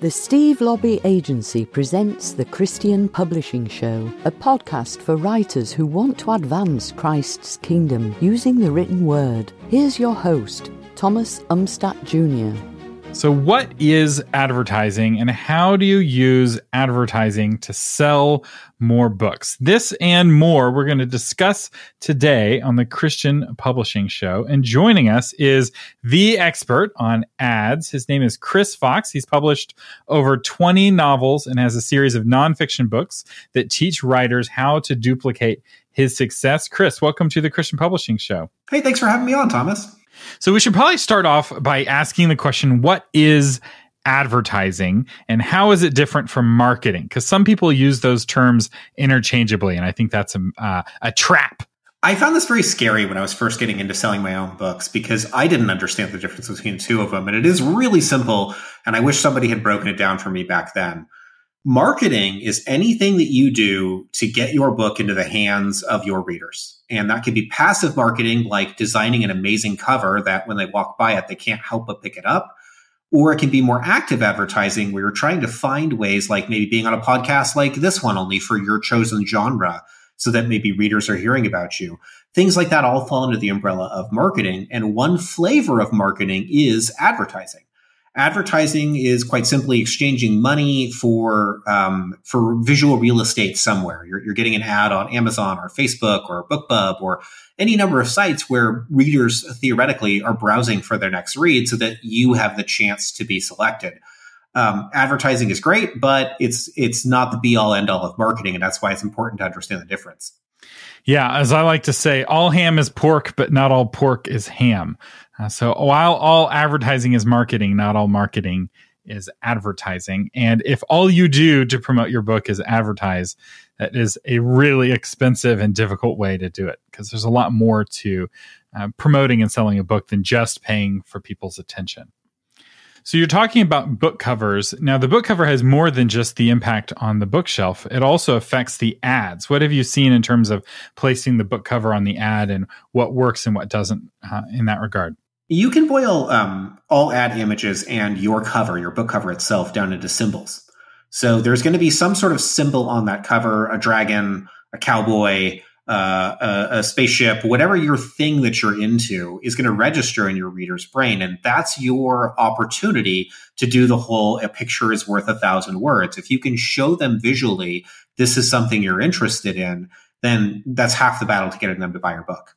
The Steve Laube Agency presents the Christian Publishing Show, a podcast for writers who want to advance Christ's kingdom using the written word. Here's your host, Thomas Umstattd Jr. So, what is advertising and how do you use advertising to sell more books? This and more we're going to discuss today on the Christian Publishing Show. And joining us is the expert on ads. His name is Chris Fox. He's published over 20 novels and has a series of nonfiction books that teach writers how to duplicate his success. Chris, welcome to the Christian Publishing Show. Hey, thanks for having me on, Thomas. So we should probably start off by asking the question what is advertising and how is it different from marketing? Because some people use those terms interchangeably, and I think that's a, uh, a trap. I found this very scary when I was first getting into selling my own books because I didn't understand the difference between two of them. And it is really simple. And I wish somebody had broken it down for me back then. Marketing is anything that you do to get your book into the hands of your readers. And that can be passive marketing, like designing an amazing cover that when they walk by it, they can't help but pick it up. Or it can be more active advertising where you're trying to find ways like maybe being on a podcast like this one, only for your chosen genre, so that maybe readers are hearing about you. Things like that all fall under the umbrella of marketing. And one flavor of marketing is advertising. Advertising is quite simply exchanging money for um, for visual real estate somewhere. You're, you're, getting an ad on Amazon or Facebook or BookBub or any number of sites where readers theoretically are browsing for their next read, so that you have the chance to be selected. Um, advertising is great, but it's it's not the be all end all of marketing, and that's why it's important to understand the difference. Yeah, as I like to say, all ham is pork, but not all pork is ham. Uh, so while all advertising is marketing, not all marketing is advertising. And if all you do to promote your book is advertise, that is a really expensive and difficult way to do it because there's a lot more to uh, promoting and selling a book than just paying for people's attention. So you're talking about book covers. Now the book cover has more than just the impact on the bookshelf. It also affects the ads. What have you seen in terms of placing the book cover on the ad and what works and what doesn't uh, in that regard? You can boil um, all ad images and your cover, your book cover itself, down into symbols. So there's going to be some sort of symbol on that cover a dragon, a cowboy, uh, a, a, spaceship, whatever your thing that you're into is going to register in your reader's brain. And that's your opportunity to do the whole a picture is worth a thousand words. If you can show them visually, this is something you're interested in, then that's half the battle to getting them to buy your book.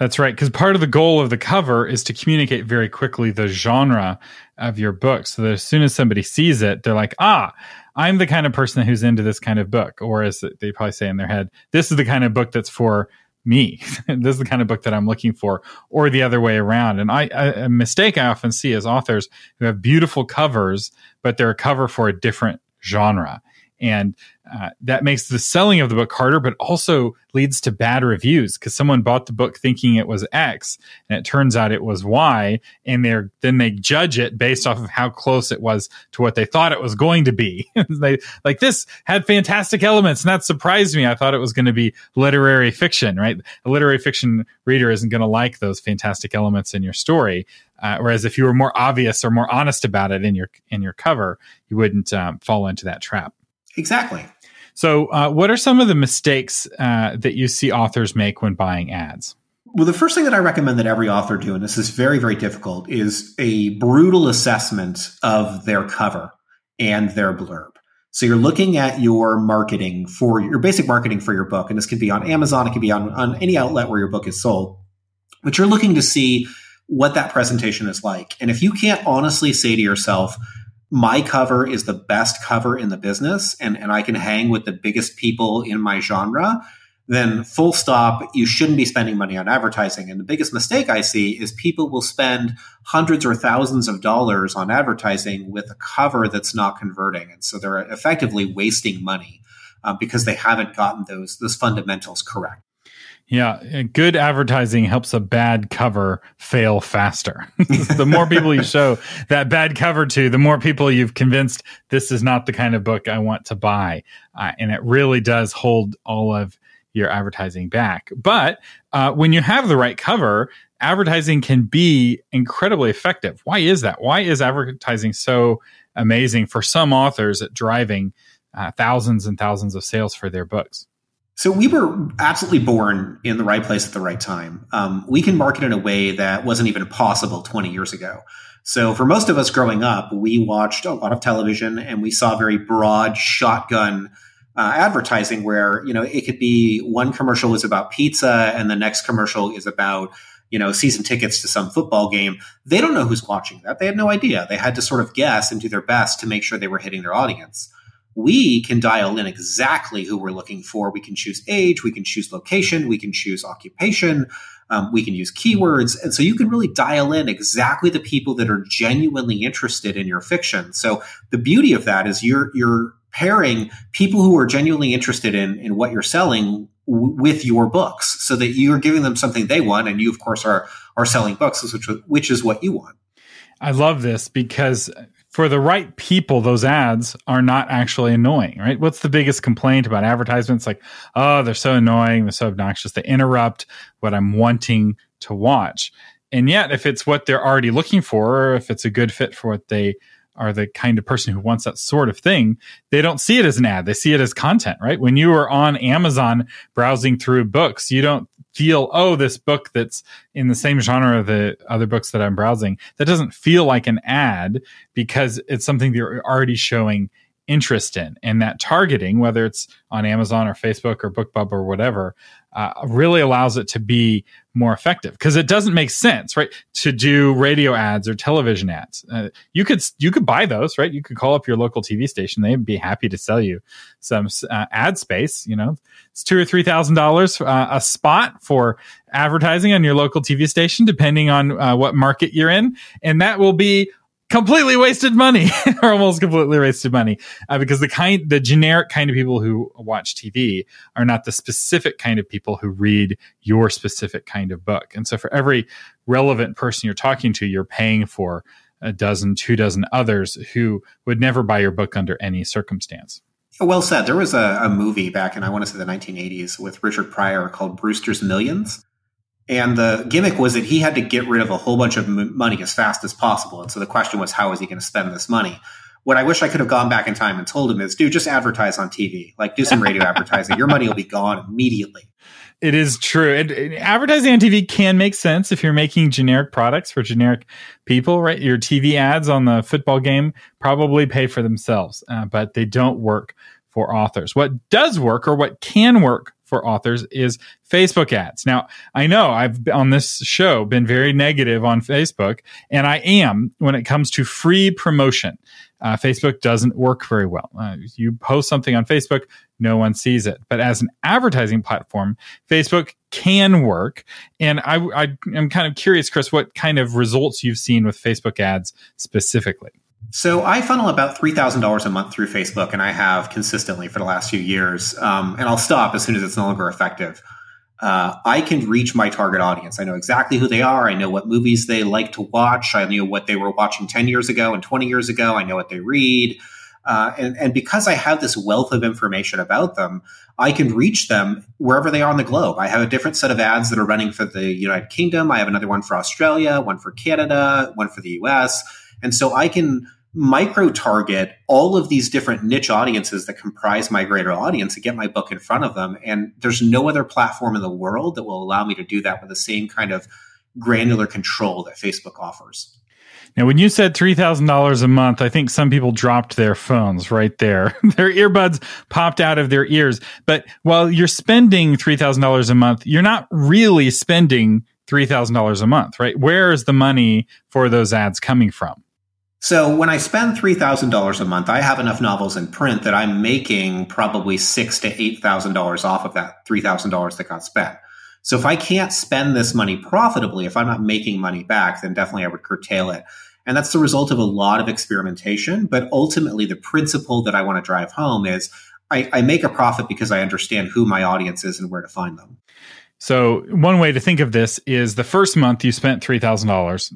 That's right. Because part of the goal of the cover is to communicate very quickly the genre of your book. So that as soon as somebody sees it, they're like, ah, I'm the kind of person who's into this kind of book. Or as they probably say in their head, this is the kind of book that's for me. this is the kind of book that I'm looking for, or the other way around. And I, I, a mistake I often see is authors who have beautiful covers, but they're a cover for a different genre and uh, that makes the selling of the book harder but also leads to bad reviews because someone bought the book thinking it was x and it turns out it was y and they're then they judge it based off of how close it was to what they thought it was going to be. They like this had fantastic elements and that surprised me. I thought it was going to be literary fiction right? A literary fiction reader isn't going to like those fantastic elements in your story uh, whereas if you were more obvious or more honest about it in your in your cover you wouldn't um, fall into that trap Exactly. So, uh, what are some of the mistakes uh, that you see authors make when buying ads? Well, the first thing that I recommend that every author do, and this is very, very difficult, is a brutal assessment of their cover and their blurb. So you're looking at your marketing for your basic marketing for your book, and this could be on Amazon, it could be on, on any outlet where your book is sold. But you're looking to see what that presentation is like. And if you can't honestly say to yourself, my cover is the best cover in the business and, and I can hang with the biggest people in my genre, then full stop, you shouldn't be spending money on advertising. And the biggest mistake I see is people will spend hundreds or thousands of dollars on advertising with a cover that's not converting. And so they're effectively wasting money uh, because they haven't gotten those, those fundamentals correct. Yeah, good advertising helps a bad cover fail faster. the more people you show that bad cover to, the more people you've convinced this is not the kind of book I want to buy. Uh, and it really does hold all of your advertising back. But uh, when you have the right cover, advertising can be incredibly effective. Why is that? Why is advertising so amazing for some authors at driving uh, thousands and thousands of sales for their books. So we were absolutely born in the right place at the right time. Um, we can market in a way that wasn't even possible 20 years ago. So for most of us growing up, we watched a lot of television and we saw very broad shotgun uh, advertising where, you know, it could be one commercial is about pizza and the next commercial is about, you know, season tickets to some football game. They don't know who's watching that. They had no idea. They had to sort of guess and do their best to make sure they were hitting their audience we can dial in exactly who we're looking for. We can choose age, we can choose location, we can choose occupation, um, we can use keywords. And so you can really dial in exactly the people that are genuinely interested in your fiction. So the beauty of that is you're, you're pairing people who are genuinely interested in, in what you're selling with your books so that you're giving them something they want. And you, of course, are, are selling books, which, which is what you want. I love this because for the right people, those ads are not actually annoying, right? What's the biggest complaint about advertisements? Like, oh, they're so annoying, they're so obnoxious, they interrupt what I'm wanting to watch. And yet, if it's what they're already looking for, or if it's a good fit for what they are the kind of person who wants that sort of thing, they don't see it as an ad. They see it as content, right? When you are on Amazon browsing through books, you don't feel, oh, this book that's in the same genre of the other books that I'm browsing, that doesn't feel like an ad because it's something they're already showing interest in. And that targeting, whether it's on Amazon or Facebook or BookBub or whatever, uh, really allows it to be more effective because it doesn't make sense, right? To do radio ads or television ads, uh, you could you could buy those, right? You could call up your local TV station; they'd be happy to sell you some uh, ad space. You know, it's two or three thousand uh, dollars a spot for advertising on your local TV station, depending on uh, what market you're in, and that will be completely wasted money. Or almost completely wasted money. Uh, because the kind the generic kind of people who watch tv are not the specific kind of people who read your specific kind of book. And so for every relevant person you're talking to you're paying for a dozen two dozen others who would never buy your book under any circumstance. Well said. There was a, a movie back in i want to say the 1980s with richard pryor called brewster's millions and the gimmick was that he had to get rid of a whole bunch of m- money as fast as possible. And so the question was, how is he going to spend this money? What I wish I could have gone back in time and told him is, dude, just advertise on TV. Like, do some radio advertising. Your money will be gone immediately. It is true. It, it, advertising on TV can make sense if you're making generic products for generic people, right? Your TV ads on the football game probably pay for themselves, uh, but they don't work for authors. What does work or what can work for authors is Facebook ads. Now, I know I've on this show been very negative on Facebook, and I am when it comes to free promotion. Uh, Facebook doesn't work very well. Uh, you post something on Facebook, no one sees it. But as an advertising platform, Facebook can work. And I, I am kind of curious, Chris, what kind of results you've seen with Facebook ads specifically. So I funnel about three thousand dollars a month through Facebook, and I have consistently for the last few years. Um, and I'll stop as soon as it's no longer effective. Uh, I can reach my target audience. I know exactly who they are. I know what movies they like to watch. I know what they were watching ten years ago and twenty years ago. I know what they read. Uh, and, and because I have this wealth of information about them, I can reach them wherever they are on the globe. I have a different set of ads that are running for the United Kingdom. I have another one for Australia, one for Canada, one for the US. And so I can micro target all of these different niche audiences that comprise my greater audience and get my book in front of them. And there's no other platform in the world that will allow me to do that with the same kind of granular control that Facebook offers. Now, when you said $3,000 a month, I think some people dropped their phones right there. their earbuds popped out of their ears. But while you're spending $3,000 a month, you're not really spending $3,000 a month, right? Where is the money for those ads coming from? So when I spend three thousand dollars a month, I have enough novels in print that I'm making probably six to eight thousand dollars off of that three thousand dollars that got spent. So if I can't spend this money profitably, if I'm not making money back, then definitely I would curtail it. And that's the result of a lot of experimentation. But ultimately, the principle that I want to drive home is I, I make a profit because I understand who my audience is and where to find them. So one way to think of this is the first month you spent three thousand dollars.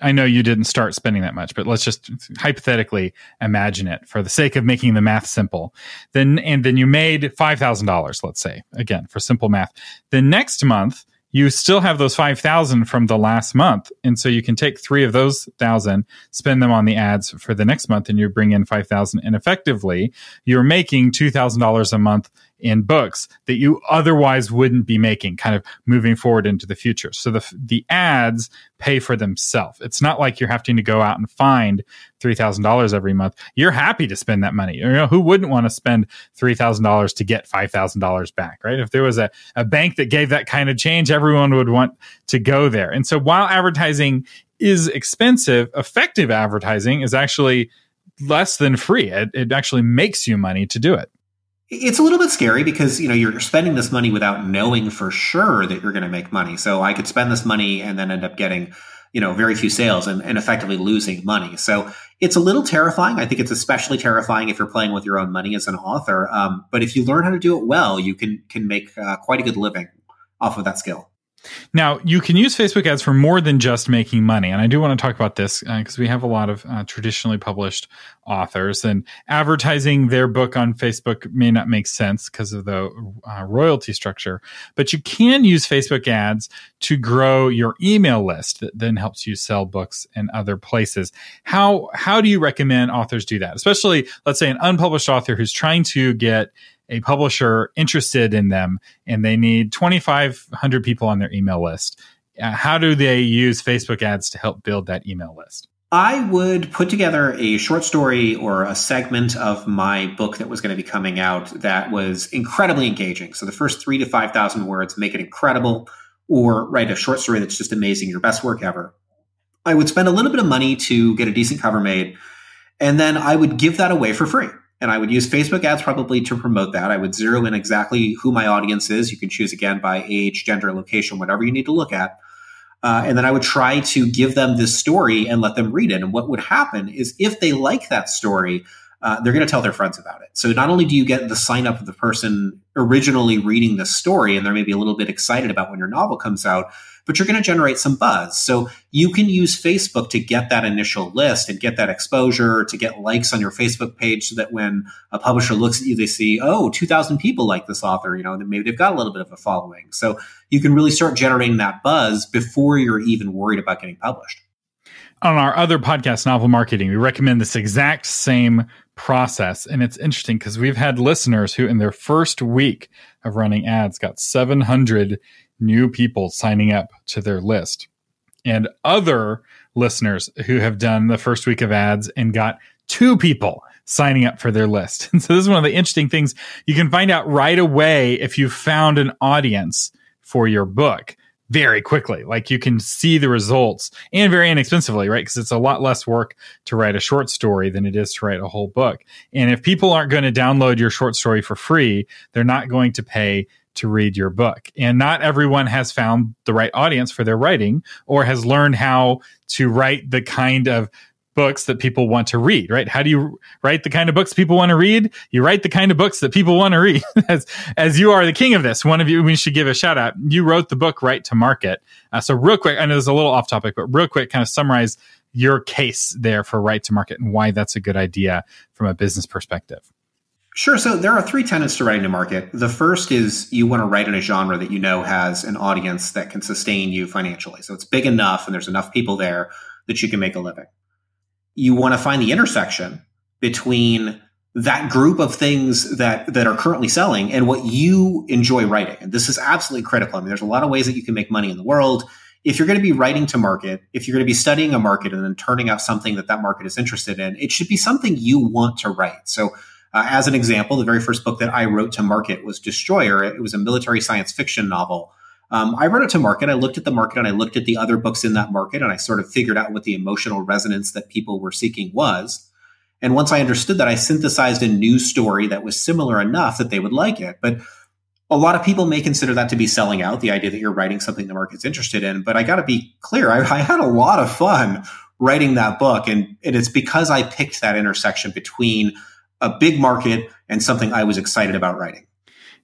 I know you didn't start spending that much, but let's just hypothetically imagine it for the sake of making the math simple. Then and then you made five thousand dollars, let's say, again for simple math. The next month you still have those 5000 from the last month and so you can take three of those thousand spend them on the ads for the next month and you bring in 5000 and effectively you're making $2000 a month in books that you otherwise wouldn't be making kind of moving forward into the future. So the the ads pay for themselves. It's not like you're having to go out and find $3000 every month. You're happy to spend that money. You know who wouldn't want to spend $3000 to get $5000 back right? If there was a, a bank that gave that kind of change everyone would want to go there. And so while advertising is expensive effective advertising is actually less than free. It, it actually makes you money to do it it's a little bit scary because you know you're spending this money without knowing for sure that you're going to make money. So i could spend this money and then end up getting you know very few sales and, and effectively losing money. So it's a little terrifying. I think it's especially terrifying if you're playing with your own money as an author. Um, but if you learn how to do it well you can can make uh, quite a good living off of that skill now, you can use Facebook ads for more than just making money. And I do want to talk about this because uh, we have a lot of uh, traditionally published authors, and advertising their book on Facebook may not make sense because of the uh, royalty structure. But you can use Facebook ads to grow your email list that then helps you sell books in other places. How, how do you recommend authors do that? Especially, let's say, an unpublished author who's trying to get a publisher interested in them and they need 2,500 people on their email list. Uh, how do they use Facebook ads to help build that email list? I would put together a short story or a segment of my book that was going to be coming out that was incredibly engaging. So the first three to 5,000 words make it incredible, or write a short story that's just amazing, your best work ever. I would spend a little bit of money to get a decent cover made, and then I would give that away for free. And I would use Facebook ads probably to promote that. I would zero in exactly who my audience is. You can choose again by age, gender, location, whatever you need to look at. Uh, and then I would try to give them this story and let them read it. And what would happen is if they like that story, uh, they're going to tell their friends about it. So not only do you get the sign up of the person originally reading the story, and they're maybe a little bit excited about when your novel comes out, but you're going to generate some buzz. So you can use Facebook to get that initial list and get that exposure, to get likes on your Facebook page so that when a publisher looks at you, they see, oh, 2,000 people like this author, you know, maybe they've got a little bit of a following. So you can really start generating that buzz before you're even worried about getting published. On our other podcast, Novel Marketing, we recommend this exact same process. And it's interesting because we've had listeners who, in their first week of running ads, got 700 new people signing up to their list and other listeners who have done the first week of ads and got two people signing up for their list. And so this is one of the interesting things you can find out right away if you found an audience for your book very quickly. Like you can see the results and very inexpensively, right? Because it's a lot less work to write a short story than it is to write a whole book. And if people aren't going to download your short story for free, they're not going to pay to read your book. And not everyone has found the right audience for their writing or has learned how to write the kind of books that people want to read, right? How do you write the kind of books people want to read? You write the kind of books that people want to read. as, as you are the king of this, one of you, we should give a shout out. You wrote the book Write to Market. Uh, so real quick, I know this is a little off topic, but real quick, kind of summarize your case there for Write to Market and why that's a good idea from a business perspective. Sure. So there are three tenets to writing to market. The first is you want to write in a genre that you know has an audience that can sustain you financially. So it's big enough and there's enough people there that you can make a living. You want to find the intersection between that group of things that that are currently selling and what you enjoy writing. And this is absolutely critical. I mean, there's a lot of ways that you can make money in the world. If you're going to be writing to market, if you're going to be studying a market and then turning out something that that market is interested in, it should be something you want to write. So uh, as an example, the very first book that I wrote to market was Destroyer. It was a military science fiction novel. Um, I wrote it to market. I looked at the market and I looked at the other books in that market and I sort of figured out what the emotional resonance that people were seeking was. And once I understood that, I synthesized a new story that was similar enough that they would like it. But a lot of people may consider that to be selling out, the idea that you're writing something the market's interested in. But I got to be clear, I, I, had a lot of fun writing that book. And, and it's because I picked that intersection between a big market and something I was excited about writing.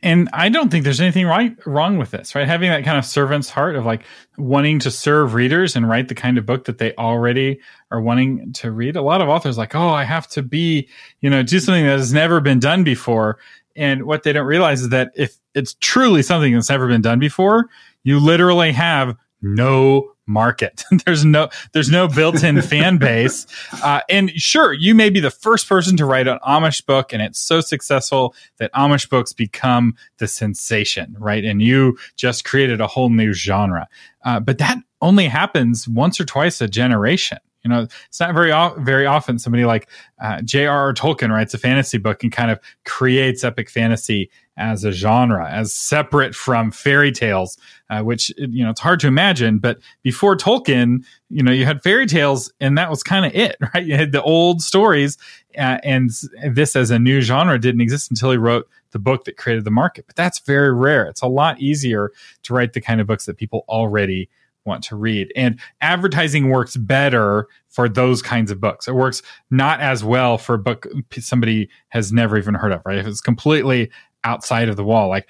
And I don't think there's anything right wrong with this, right? Having that kind of servant's heart of like wanting to serve readers and write the kind of book that they already are wanting to read. A lot of authors like, oh, I have to be, you know, do something that has never been done before. And what they don't realize is that if it's truly something that's never been done before, you literally have no market. there's no there's no built-in fan base. Uh, and sure, you may be the first person to write an Amish book, and it's so successful that Amish books become the sensation, right? And you just created a whole new genre. Uh, but that only happens once or twice a generation. You know, it's not very very often somebody like uh, J.R.R. Tolkien writes a fantasy book and kind of creates epic fantasy as a genre, as separate from fairy tales, uh, which you know it's hard to imagine. But before Tolkien, you know, you had fairy tales, and that was kind of it, right? You had the old stories, uh, and this as a new genre didn't exist until he wrote the book that created the market. But that's very rare. It's a lot easier to write the kind of books that people already want to read. And advertising works better for those kinds of books. It works not as well for a book somebody has never even heard of, right? If it's completely outside of the wall, like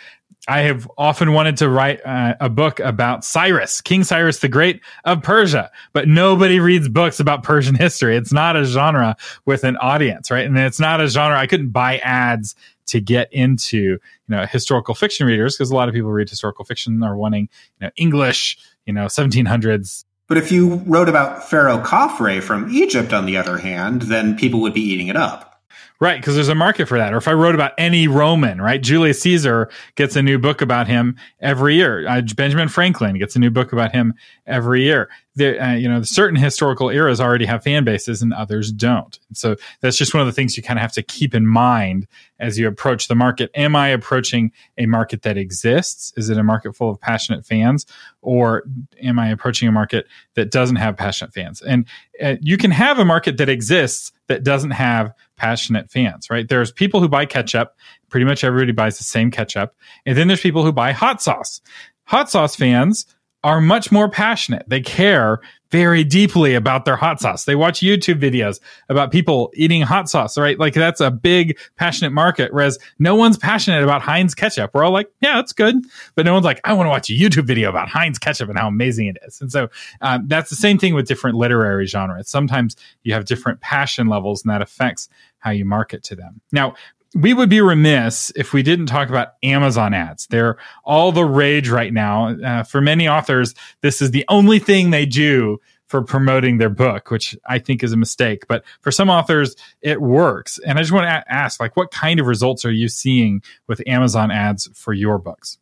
I have often wanted to write uh, a book about Cyrus, King Cyrus the Great of Persia, but nobody reads books about Persian history. It's not a genre with an audience, right? And it's not a genre. I couldn't buy ads to get into, you know, historical fiction readers because a lot of people read historical fiction are wanting, you know, English, you know, 1700s. But if you wrote about Pharaoh Khafre from Egypt, on the other hand, then people would be eating it up. Right, because there's a market for that. Or if I wrote about any Roman, right? Julius Caesar gets a new book about him every year. Uh, Benjamin Franklin gets a new book about him every year. There, uh, you know, certain historical eras already have fan bases and others don't. So that's just one of the things you kind of have to keep in mind as you approach the market. Am I approaching a market that exists? Is it a market full of passionate fans? Or am I approaching a market that doesn't have passionate fans? And uh, you can have a market that exists that doesn't have passionate fans, right? There's people who buy ketchup. Pretty much everybody buys the same ketchup. And then there's people who buy hot sauce. Hot sauce fans are much more passionate. They care very deeply about their hot sauce. They watch YouTube videos about people eating hot sauce, right? Like that's a big passionate market. Whereas no one's passionate about Heinz ketchup. We're all like, yeah, that's good. But no one's like, I want to watch a YouTube video about Heinz ketchup and how amazing it is. And so um, that's the same thing with different literary genres. Sometimes you have different passion levels and that affects how you market to them. Now, we would be remiss if we didn't talk about Amazon ads. They're all the rage right now. Uh, for many authors, this is the only thing they do for promoting their book, which I think is a mistake. But for some authors, it works. And I just want to ask, like, what kind of results are you seeing with Amazon ads for your books?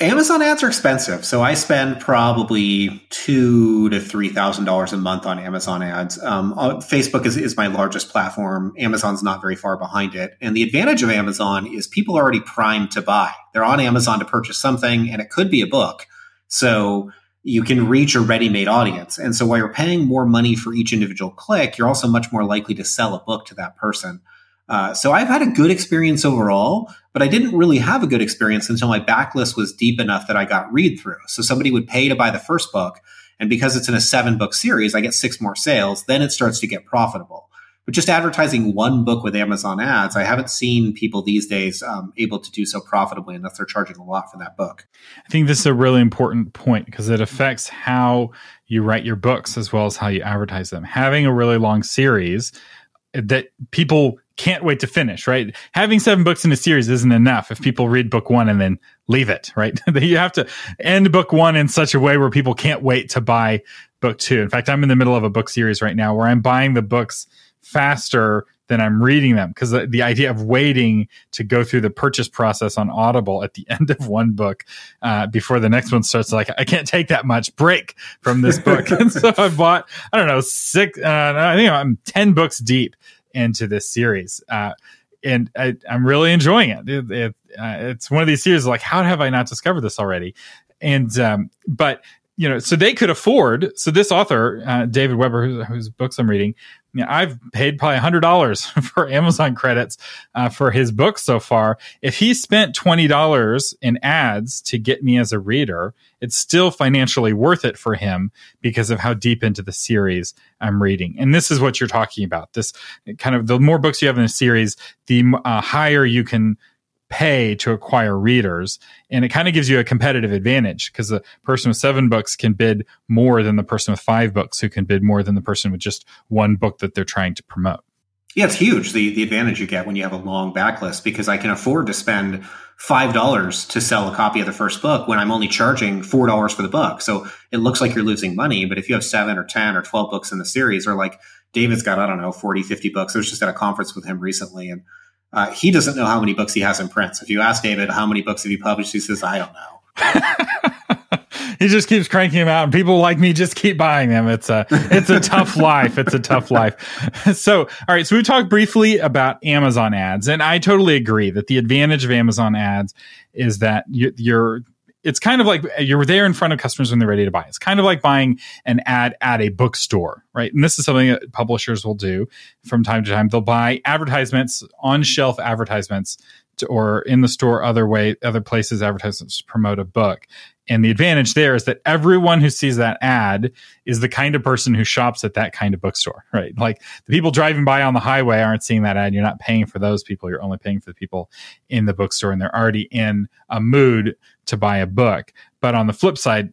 Amazon ads are expensive, so I spend probably two to three thousand dollars a month on Amazon ads. Um, uh, Facebook is, is my largest platform. Amazon's not very far behind it, and the advantage of Amazon is people are already primed to buy. They're on Amazon to purchase something, and it could be a book. So you can reach a ready-made audience, and so while you're paying more money for each individual click, you're also much more likely to sell a book to that person. Uh, so I've had a good experience overall, but I didn't really have a good experience until my backlist was deep enough that I got read through. So somebody would pay to buy the first book, and because it's in a seven book series, I get six more sales. Then it starts to get profitable. But just advertising one book with Amazon ads, I haven't seen people these days um, able to do so profitably unless they're charging a lot for that book. I think this is a really important point because it affects how you write your books as well as how you advertise them. Having a really long series that people can't wait to finish, right? Having seven books in a series isn't enough if people read book one and then leave it, right? you have to end book one in such a way where people can't wait to buy book two. In fact, I'm in the middle of a book series right now where I'm buying the books faster than I'm reading them because the, the, idea of waiting to go through the purchase process on Audible at the end of one book uh, before the next one starts, like I can't take that much break from this book, and so I bought I don't know six, uh, I think I'm ten books deep into this series. Uh, and I, am really enjoying it. it, it uh, it's one of these series like, how have I not discovered this already? And, um, but, you know, so they could afford. So this author, uh, David Weber, whose, whose books I'm reading, you know, I've paid probably hundred dollars for Amazon credits uh, for his book so far. If he spent twenty dollars in ads to get me as a reader, it's still financially worth it for him because of how deep into the series I'm reading. And this is what you're talking about. This kind of the more books you have in a series, the uh, higher you can pay to acquire readers. And it kind of gives you a competitive advantage because the person with seven books can bid more than the person with five books who can bid more than the person with just one book that they're trying to promote. Yeah, it's huge. The the advantage you get when you have a long backlist because I can afford to spend five dollars to sell a copy of the first book when I'm only charging four dollars for the book. So it looks like you're losing money, but if you have seven or ten or twelve books in the series, or like David's got, I don't know, 40, 50 books. I was just at a conference with him recently and uh, he doesn't know how many books he has in print. So if you ask David how many books have you published, he says, I don't know. he just keeps cranking them out and people like me just keep buying them. It's a it's a tough life. It's a tough life. So all right. So we talked briefly about amazon ads and i totally agree that the advantage of amazon ads is that you, you're it's kind of like you're there in front of customers when they're ready to buy. It's kind of like buying an ad at a bookstore, right? And this is something that publishers will do from time to time. They'll buy advertisements, on shelf advertisements, to, or in the store, other way, other places advertisements to promote a book. And the advantage there is that everyone who sees that ad is the kind of person who shops at that kind of bookstore, right? Like the people driving by on the highway aren't seeing that ad. You're not paying for those people. You're only paying for the people in the bookstore and they're already in a mood to buy a book. But on the flip side,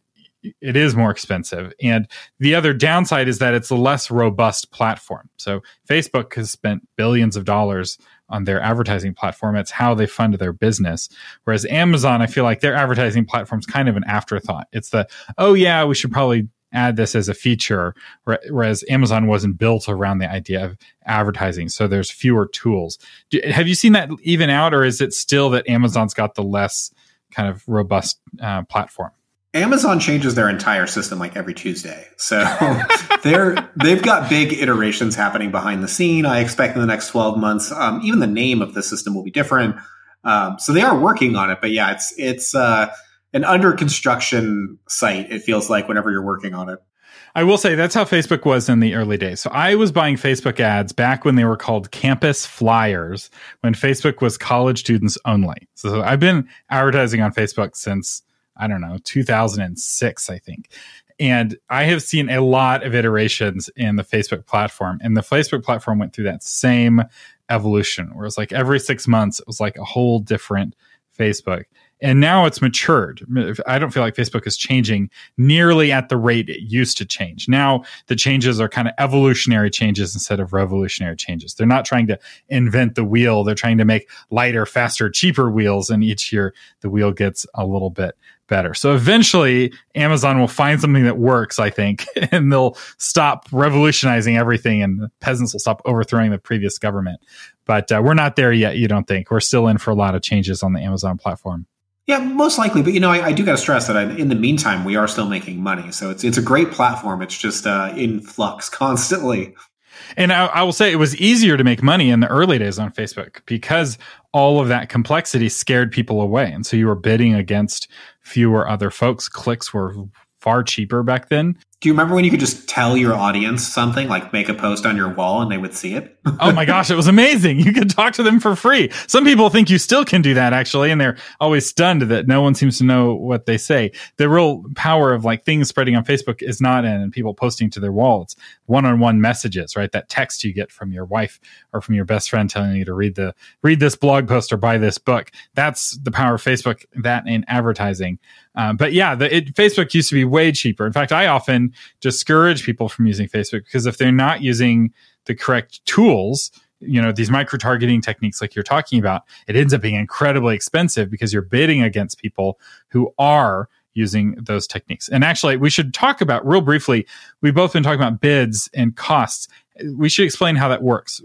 it is more expensive. And the other downside is that it's a less robust platform. So Facebook has spent billions of dollars on their advertising platform. It's how they fund their business. Whereas Amazon, I feel like their advertising platform is kind of an afterthought. It's the, oh yeah, we should probably add this as a feature. Whereas Amazon wasn't built around the idea of advertising. So there's fewer tools. Have you seen that even out or is it still that Amazon's got the less kind of robust uh, platform? Amazon changes their entire system like every Tuesday. So they're they've got big iterations happening behind the scene. I expect in the next 12 months, um, even the name of the system will be different. Um, so they are working on it, but yeah, it's it's uh, an under construction site. It feels like whenever you're working on it. I will say that's how Facebook was in the early days. So I was buying Facebook ads back when they were called campus flyers, when Facebook was college students only. So I've been advertising on Facebook since I don't know, 2006, I think. And I have seen a lot of iterations in the Facebook platform. And the Facebook platform went through that same evolution where it's like every six months, it was like a whole different Facebook. And now it's matured. I don't feel like Facebook is changing nearly at the rate it used to change. Now the changes are kind of evolutionary changes instead of revolutionary changes. They're not trying to invent the wheel. They're trying to make lighter, faster, cheaper wheels. And each year the wheel gets a little bit better. So eventually Amazon will find something that works, I think, and they'll stop revolutionizing everything and the peasants will stop overthrowing the previous government. But uh, we're not there yet, you don't think. We're still in for a lot of changes on the Amazon platform. Yeah, most likely. But you know, I, I do got to stress that I, in the meantime, we are still making money. So it's it's a great platform. It's just uh, in flux constantly. And I, I, will say it was easier to make money in the early days on Facebook because all of that complexity scared people away. And so you were bidding against fewer other folks. Clicks were far cheaper back then. Do you remember when you could just tell your audience something, like make a post on your wall and they would see it? oh my gosh, it was amazing. You could talk to them for free. Some people think you still can do that actually, and they're always stunned that no one seems to know what they say. The real power of like things spreading on Facebook is not in people posting to their wall. It's one-on-one messages, right? That text you get from your wife or from your best friend telling you to read the read this blog post or buy this book. That's the power of Facebook, that in advertising. Um, but yeah, the, it, Facebook used to be way cheaper. In fact, I often discourage people from using Facebook because if they're not using the correct tools, you know, these micro targeting techniques like you're talking about, it ends up being incredibly expensive because you're bidding against people who are using those techniques. And actually, we should talk about real briefly. We've both been talking about bids and costs. We should explain how that works.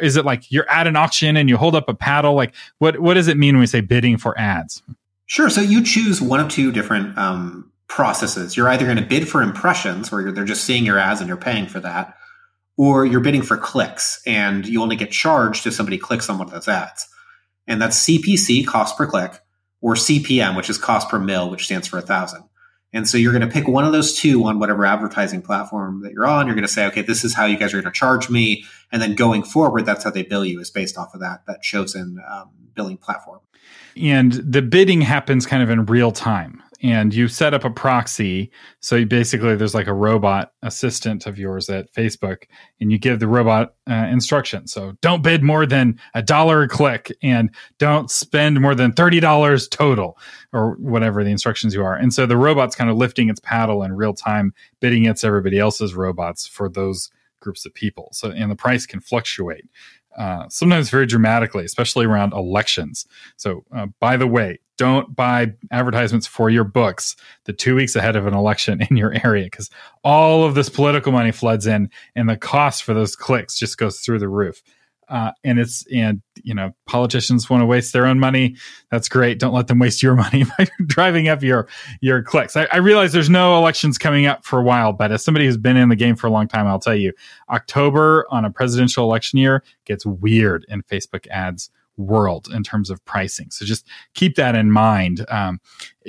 Is it like you're at an auction and you hold up a paddle? Like, what what does it mean when we say bidding for ads? Sure. So you choose one of two different um, processes. You're either going to bid for impressions, where they're just seeing your ads and you're paying for that, or you're bidding for clicks, and you only get charged if somebody clicks on one of those ads. And that's CPC, cost per click, or CPM, which is cost per mill, which stands for a thousand. And so you're going to pick one of those two on whatever advertising platform that you're on. You're going to say, okay, this is how you guys are going to charge me. And then going forward, that's how they bill you is based off of that, that chosen um, billing platform and the bidding happens kind of in real time and you set up a proxy so basically there's like a robot assistant of yours at facebook and you give the robot uh, instructions so don't bid more than a dollar a click and don't spend more than $30 total or whatever the instructions you are and so the robot's kind of lifting its paddle in real time bidding against everybody else's robots for those groups of people. So, and the price can fluctuate. Uh, sometimes very dramatically, especially around elections. So, uh, by the way, don't buy advertisements for your books the two weeks ahead of an election in your area because all of this political money floods in and the cost for those clicks just goes through the roof. Uh, and it's and you know politicians want to waste their own money. That's great. Don't let them waste your money by driving up your your clicks. I, I, realize there's no elections coming up for a while but as somebody who's been in the game for a long time i'll tell you october on a presidential election year gets weird in facebook ads world in terms of pricing. So just keep that in mind. Um,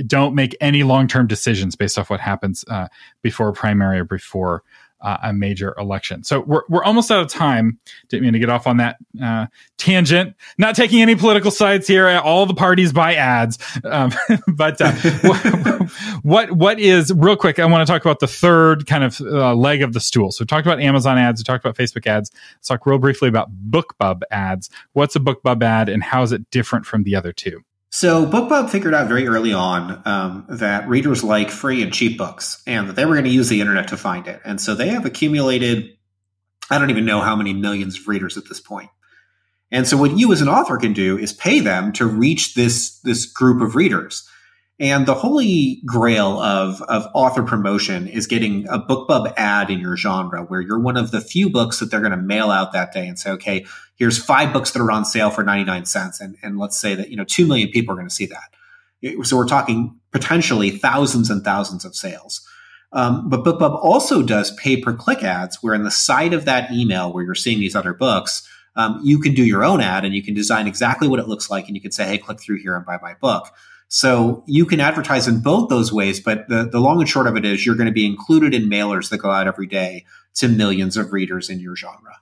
don't make any long-term decisions based off what happens uh, before primary or before uh, a major election. So we're, we're almost out of time. Didn't mean to get off on that uh, tangent. Not taking any political sides here. All the parties buy ads. Um, but uh, what what is real quick? I want to talk about the third kind of uh, leg of the stool. So we talked about Amazon ads. We talked about Facebook ads. Let's talk real briefly about BookBub ads. What's a BookBub ad, and how is it different from the other two? So BookBub figured out very early on um, that readers like free and cheap books, and that they were going to use the internet to find it. And so they have accumulated, I don't even know how many millions of readers at this point. And so what you as an author can do is pay them to reach this this group of readers. And the holy grail of, of author promotion is getting a BookBub ad in your genre where you're one of the few books that they're going to mail out that day and say, okay, here's five books that are on sale for 99 cents. And, and let's say that, you know, 2 million people are going to see that. So we're talking potentially thousands and thousands of sales. Um, but BookBub also does pay per click ads where in the side of that email where you're seeing these other books, um, you can do your own ad and you can design exactly what it looks like. And you can say, hey, click through here and buy my book. So you can advertise in both those ways, but the, the long and short of it is you're going to be included in mailers that go out every day to millions of readers in your genre.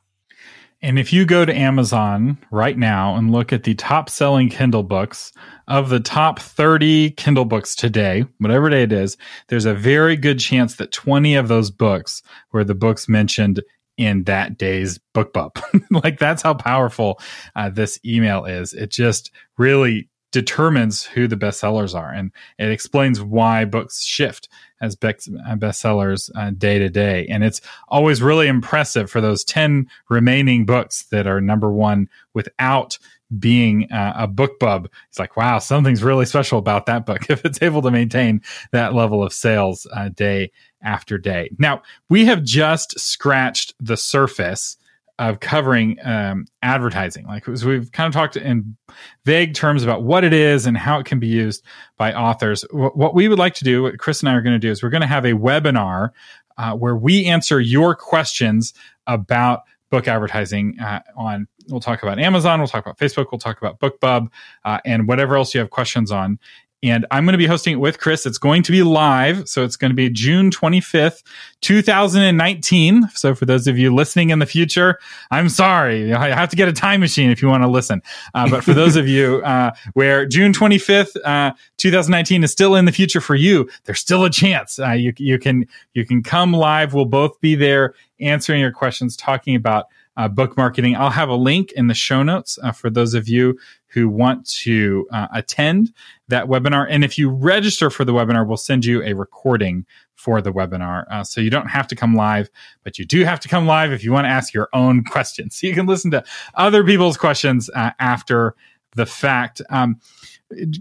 And if you go to Amazon right now and look at the top selling Kindle books of the top 30 Kindle books today, whatever day it is, there's a very good chance that 20 of those books were the books mentioned in that day's BookBub. like that's how powerful uh, this email is. It just really determines who the bestsellers are, and it explains why books shift as bestsellers uh, day to day. And it's always really impressive for those ten remaining books that are number one without being uh, a BookBub. It's like, wow, something's really special about that book if it's able to maintain that level of sales uh, day after day. Now, we have just scratched the surface of covering um, advertising. Like we've kind of talked in vague terms about what it is and how it can be used by authors. W- what we would like to do, what Chris and I are going to do, is we're going to have a webinar uh, where we answer your questions about book advertising uh, on we'll talk about amazon we'll talk about facebook we'll talk about bookbub uh, and whatever else you have questions on and I'm going to be hosting it with Chris. It's going to be live. So it's going to be June 25th, 2019. So for those of you listening in the future, I'm sorry. I have to get a time machine if you want to listen. Uh, but for those of you uh, where June 25th, uh, 2019 is still in the future for you, there's still a chance. Uh, you, you can, you can come live. We'll both be there answering your questions, talking about uh, book marketing. I'll have a link in the show notes uh, for those of you who want to uh, attend that webinar. And if you register for the webinar, we'll send you a recording for the webinar. Uh, so you don't have to come live, but you do have to come live if you want to ask your own questions. So you can listen to other people's questions uh, after the fact. Um,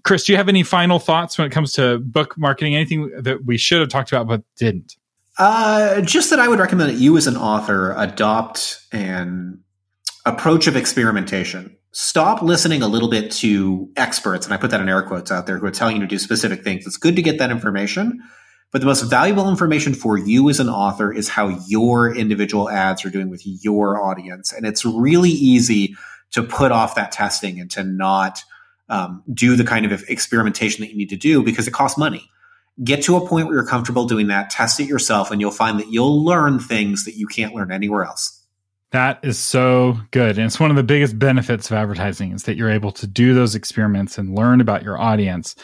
Chris, do you have any final thoughts when it comes to book marketing? Anything that we should have talked about but didn't? Uh, just that I would recommend that you, as an author, adopt an approach of experimentation. Stop listening a little bit to experts, and I put that in air quotes out there, who are telling you to do specific things. It's good to get that information, but the most valuable information for you as an author is how your individual ads are doing with your audience. And it's really easy to put off that testing and to not um, do the kind of experimentation that you need to do because it costs money get to a point where you're comfortable doing that, test it yourself, and you'll find that you'll learn things that you can't learn anywhere else. That is so good. And it's one of the biggest benefits of advertising is that you're able to do those experiments and learn about your audience.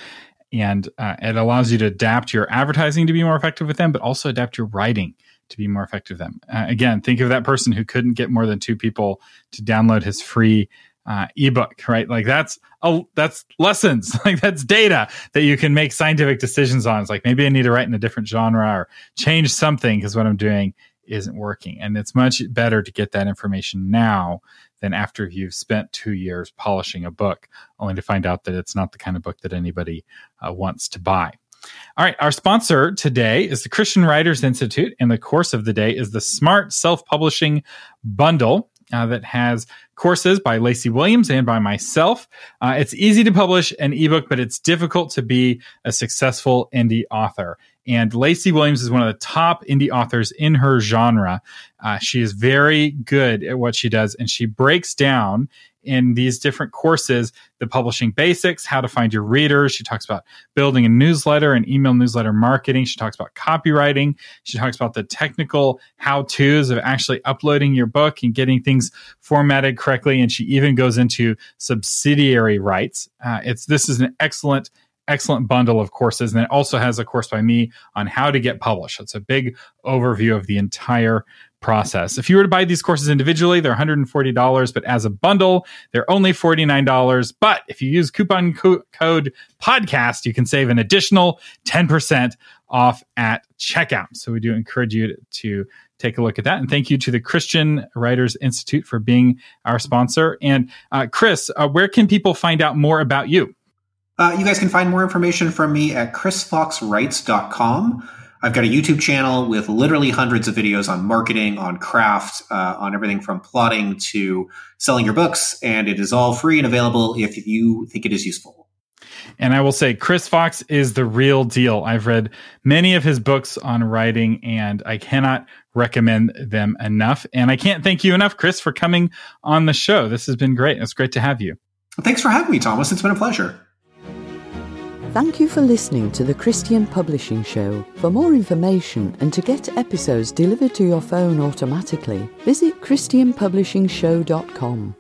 And uh, it allows you to adapt your advertising to be more effective with them, but also adapt your writing to be more effective with them. Uh, again, think of that person who couldn't get more than two people to download his free uh, ebook, right? Like that's a, that's lessons, like that's data that you can make scientific decisions on. It's like maybe I need to write in a different genre or change something because what I'm doing isn't working. And it's much better to get that information now than after you've spent two years polishing a book, only to find out that it's not the kind of book that anybody uh, wants to buy. All right, our sponsor today is the Christian Writers Institute, and the course of the day is the Smart Self Publishing Bundle. Uh, that has courses by Lacey Williams and by myself. Uh, it's easy to publish an ebook, but it's difficult to be a successful indie author. And Lacey Williams is one of the top indie authors in her genre. Uh, she is very good at what she does, and she breaks down in these different courses the publishing basics, how to find your readers. She talks about building a newsletter and email newsletter marketing. She talks about copywriting. She talks about the technical how to's of actually uploading your book and getting things formatted correctly. And she even goes into subsidiary rights. Uh, it's this is an excellent excellent bundle of courses. And it also has a course by me on how to get published. It's a big overview of the entire process. If you were to buy these courses individually, they're $140, but as a bundle, they're only $49. But if you use coupon co- code podcast, you can save an additional 10% off at checkout. So we do encourage you to, take a look at that. And thank you to the Christian Writers Institute for being our sponsor. And uh, Chris, uh, where can people find out more about you? Uh, you guys can find more information from me at chrisfoxwrites.com. I've got a YouTube channel with literally hundreds of videos on marketing, on craft, uh, on everything from plotting to selling your books, and it is all free and available if you think it is useful. And I will say, Chris Fox is the real deal. I've read many of his books on writing, and I cannot recommend them enough. And I can't thank you enough, Chris, for coming on the show. This has been great. It's great to have you. Thanks for having me, Thomas. It's been a pleasure. Thank you for listening to the Christian Publishing Show. For more information and to get episodes delivered to your phone automatically, visit ChristianPublishingShow.com.